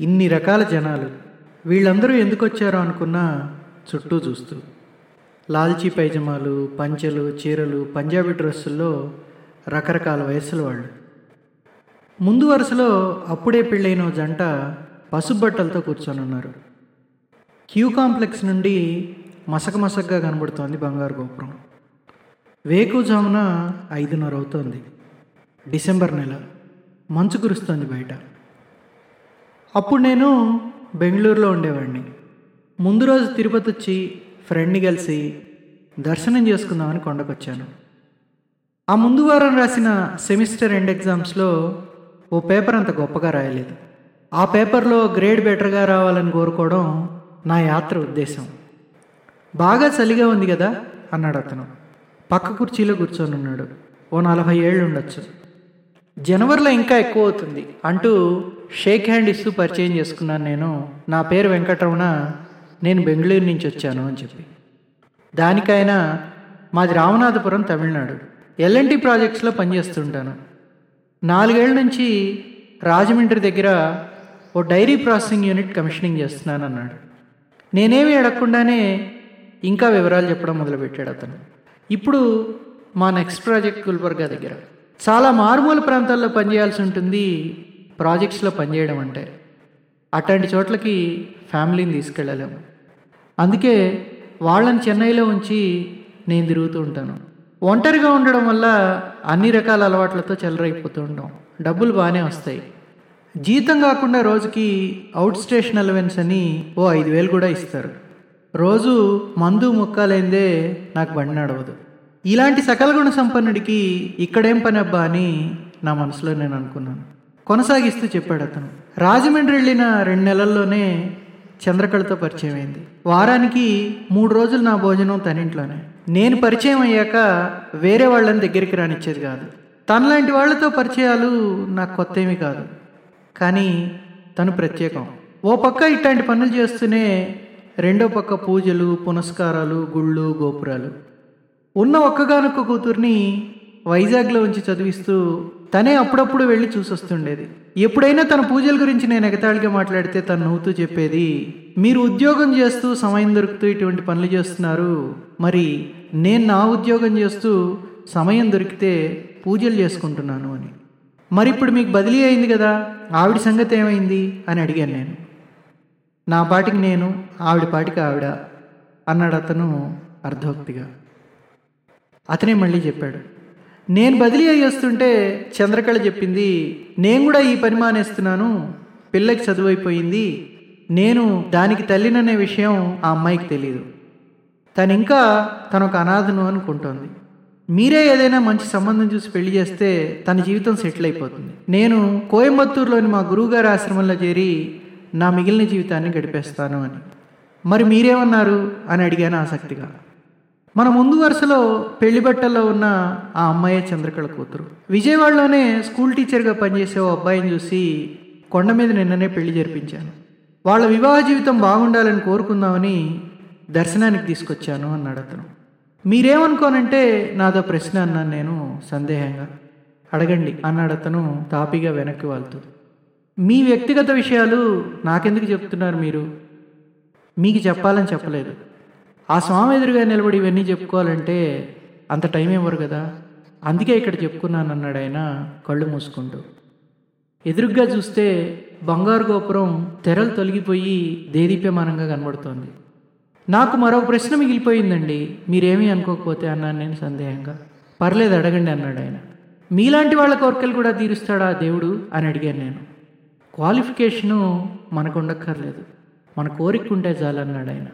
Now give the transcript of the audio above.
ఇన్ని రకాల జనాలు. వీళ్ళందరూ ఎందుకు వచ్చారో అనుకున్నా చుట్టూ చూస్తూ. లాల్చీ పైజమాలు పంచెలు చీరలు పంజాబీ డ్రెస్సుల్లో రకరకాల వయస్సుల వాళ్ళు. ముందు వరుసలో అప్పుడే పెళ్ళైన జంట పసుపు బట్టలతో కూర్చొని ఉన్నారు క్యూ కాంప్లెక్స్ నుండి మసక మసకగా కనబడుతోంది బంగారు గోపురం. వేకుజామున ఐదున్నర అవుతోంది. డిసెంబర్ నెల. మంచు కురుస్తోంది బయట. అప్పుడు నేను బెంగళూరులో ఉండేవాడిని. ముందు రోజు తిరుపతి వచ్చి ఫ్రెండ్ని కలిసి దర్శనం చేసుకుందామని కొండకొచ్చాను. ఆ ముందు వారం రాసిన సెమిస్టర్ ఎండ్ ఎగ్జామ్స్లో ఓ పేపర్ అంత గొప్పగా రాయలేదు. ఆ పేపర్లో గ్రేడ్ బెటర్గా రావాలని కోరుకోవడం నా యాత్ర ఉద్దేశం. బాగా చలిగా ఉంది కదా? అన్నాడు అతను. పక్క కుర్చీలో కూర్చొని ఉన్నాడు ఓ నలభై ఏళ్ళు ఉండొచ్చు. జనవరిలో ఇంకా ఎక్కువ అవుతుంది అంటూ షేక్ హ్యాండ్ ఇస్తూ పరిచయం చేసుకున్నాను నేను. నా పేరు వెంకటరమణ. నేను బెంగళూరు నుంచి వచ్చాను అని చెప్పి. దానికైనా మాది రామనాథపురం తమిళనాడు. ఎల్ఎన్టీ ప్రాజెక్ట్స్లో పనిచేస్తుంటాను. నాలుగేళ్ళ నుంచి రాజమండ్రి దగ్గర ఓ డైరీ ప్రాసెసింగ్ యూనిట్ కమిషనింగ్ చేస్తున్నాను అన్నాడు. నేనేమి అడగకుండానే ఇంకా వివరాలు చెప్పడం మొదలుపెట్టాడు అతను. ఇప్పుడు మా నెక్స్ట్ ప్రాజెక్ట్ గుల్బర్గా దగ్గర. చాలా మారుమూల ప్రాంతాల్లో పనిచేయాల్సి ఉంటుంది. ప్రాజెక్ట్స్లో పనిచేయడం అంటే అట్లాంటి చోట్లకి ఫ్యామిలీని తీసుకెళ్ళలేము. అందుకే వాళ్ళని చెన్నైలో ఉంచి నేను తిరుగుతూ ఉంటాను. ఒంటరిగా ఉండడం వల్ల అన్ని రకాల అలవాట్లతో చెలరైపోతూ ఉంటాం. డబ్బులు బాగానే వస్తాయి. జీతం కాకుండా రోజుకి అవుట్ స్టేషన్ అలవెన్స్ అని ఓ ఐదు వేలు కూడా ఇస్తారు. రోజు మందు ముక్కాలైందే నాకు బండి నడవదు. ఇలాంటి సకల గుణ సంపన్నుడికి ఇక్కడేం పని అబ్బా అని నా మనసులో నేను అనుకున్నాను. కొనసాగిస్తూ చెప్పాడు అతను. రాజమండ్రి వెళ్ళిన రెండు నెలల్లోనే చంద్రకళతో పరిచయం అయింది. వారానికి మూడు రోజులు నా భోజనం తనింట్లోనే నేను పరిచయం అయ్యాక వేరే వాళ్ళని దగ్గరికి రానిచ్చేది కాదు. తనలాంటి వాళ్ళతో పరిచయాలు నాకు కొత్త ఏమీ కాదు. కానీ తను ప్రత్యేకం. ఓ పక్క ఇట్లాంటి పనులు చేస్తూనే రెండో పక్క పూజలు పునస్కారాలు గుళ్ళు గోపురాలు. ఉన్న ఒక్కగానొక్క కూతుర్ని వైజాగ్లో ఉంచి చదివిస్తూ తనే అప్పుడప్పుడు వెళ్ళి చూసొస్తుండేది. ఎప్పుడైనా తన పూజల గురించి నేను ఎగతాళిగా మాట్లాడితే తను నవ్వుతూ చెప్పేది మీరు ఉద్యోగం చేస్తూ సమయం దొరుకుతూ ఇటువంటి పనులు చేస్తున్నారు. మరి నేను నా ఉద్యోగం చేస్తూ సమయం దొరికితే పూజలు చేసుకుంటున్నాను అని. మరి ఇప్పుడు మీకు బదిలీ అయింది కదా ఆవిడ సంగతి ఏమైంది అని అడిగాను నేను. నా పాటికి నేను ఆవిడ పాటికి ఆవిడ అన్నాడు అతను అర్ధోక్తిగా. అతనే మళ్ళీ చెప్పాడు నేను బదిలీ అయ్యి వస్తుంటే చంద్రకళ చెప్పింది నేను కూడా ఈ పని మానేస్తున్నాను పిల్లకి చదువు అయిపోయింది నేను దానికి తల్లిననే విషయం ఆ అమ్మాయికి తెలియదు తను ఇంకా తనొక ఒక అనాథను అనుకుంటోంది. మీరే ఏదైనా మంచి సంబంధం చూసి పెళ్ళి చేస్తే తన జీవితం సెటిల్ అయిపోతుంది. నేను కోయంబత్తూరులోని మా గురువుగారి ఆశ్రమంలో చేరి నా మిగిలిన జీవితాన్ని గడిపేస్తాను అని. మరి మీరేమన్నారు? అని అడిగాను ఆసక్తిగా. మన ముందు వరుసలో పెళ్ళి బట్టల్లో ఉన్న ఆ అమ్మాయే చంద్రకళ కూతురు. విజయవాడలోనే స్కూల్ టీచర్గా పనిచేసే ఓ అబ్బాయిని చూసి కొండ మీద నిన్ననే పెళ్ళి జరిపించాను. వాళ్ళ వివాహ జీవితం బాగుండాలని కోరుకుందామని దర్శనానికి తీసుకొచ్చాను అన్నాడు అతను. మీరేమనుకోనంటే నాదో ప్రశ్న అన్నాను నేను సందేహంగా. అడగండి అన్నాడు అతను తాపిగా వెనక్కి వాళ్తూ. మీ వ్యక్తిగత విషయాలు నాకెందుకు చెప్తున్నారు మీరు? మీకు చెప్పాలని చెప్పలేదు. ఆ స్వామి ఎదురుగా నిలబడి ఇవన్నీ చెప్పుకోవాలంటే అంత టైం ఇవ్వరు కదా. అందుకే ఇక్కడ చెప్పుకున్నాను అన్నాడు ఆయన కళ్ళు మూసుకుంటూ. ఎదురుగ్గా చూస్తే బంగారు గోపురం తెరలు తొలగిపోయి దేదీప్యమానంగా కనబడుతోంది. నాకు మరో ప్రశ్న మిగిలిపోయిందండి. మీరేమీ అనుకోకపోతే అన్నాను నేను సందేహంగా. పర్లేదు అడగండి అన్నాడు ఆయన. మీలాంటి వాళ్ళ కోరికలు కూడా తీరుస్తాడా దేవుడు అని అడిగాను నేను. క్వాలిఫికేషను మనకు ఉండక్కర్లేదు. మన కోరిక ఉంటే చాలన్నాడు ఆయన.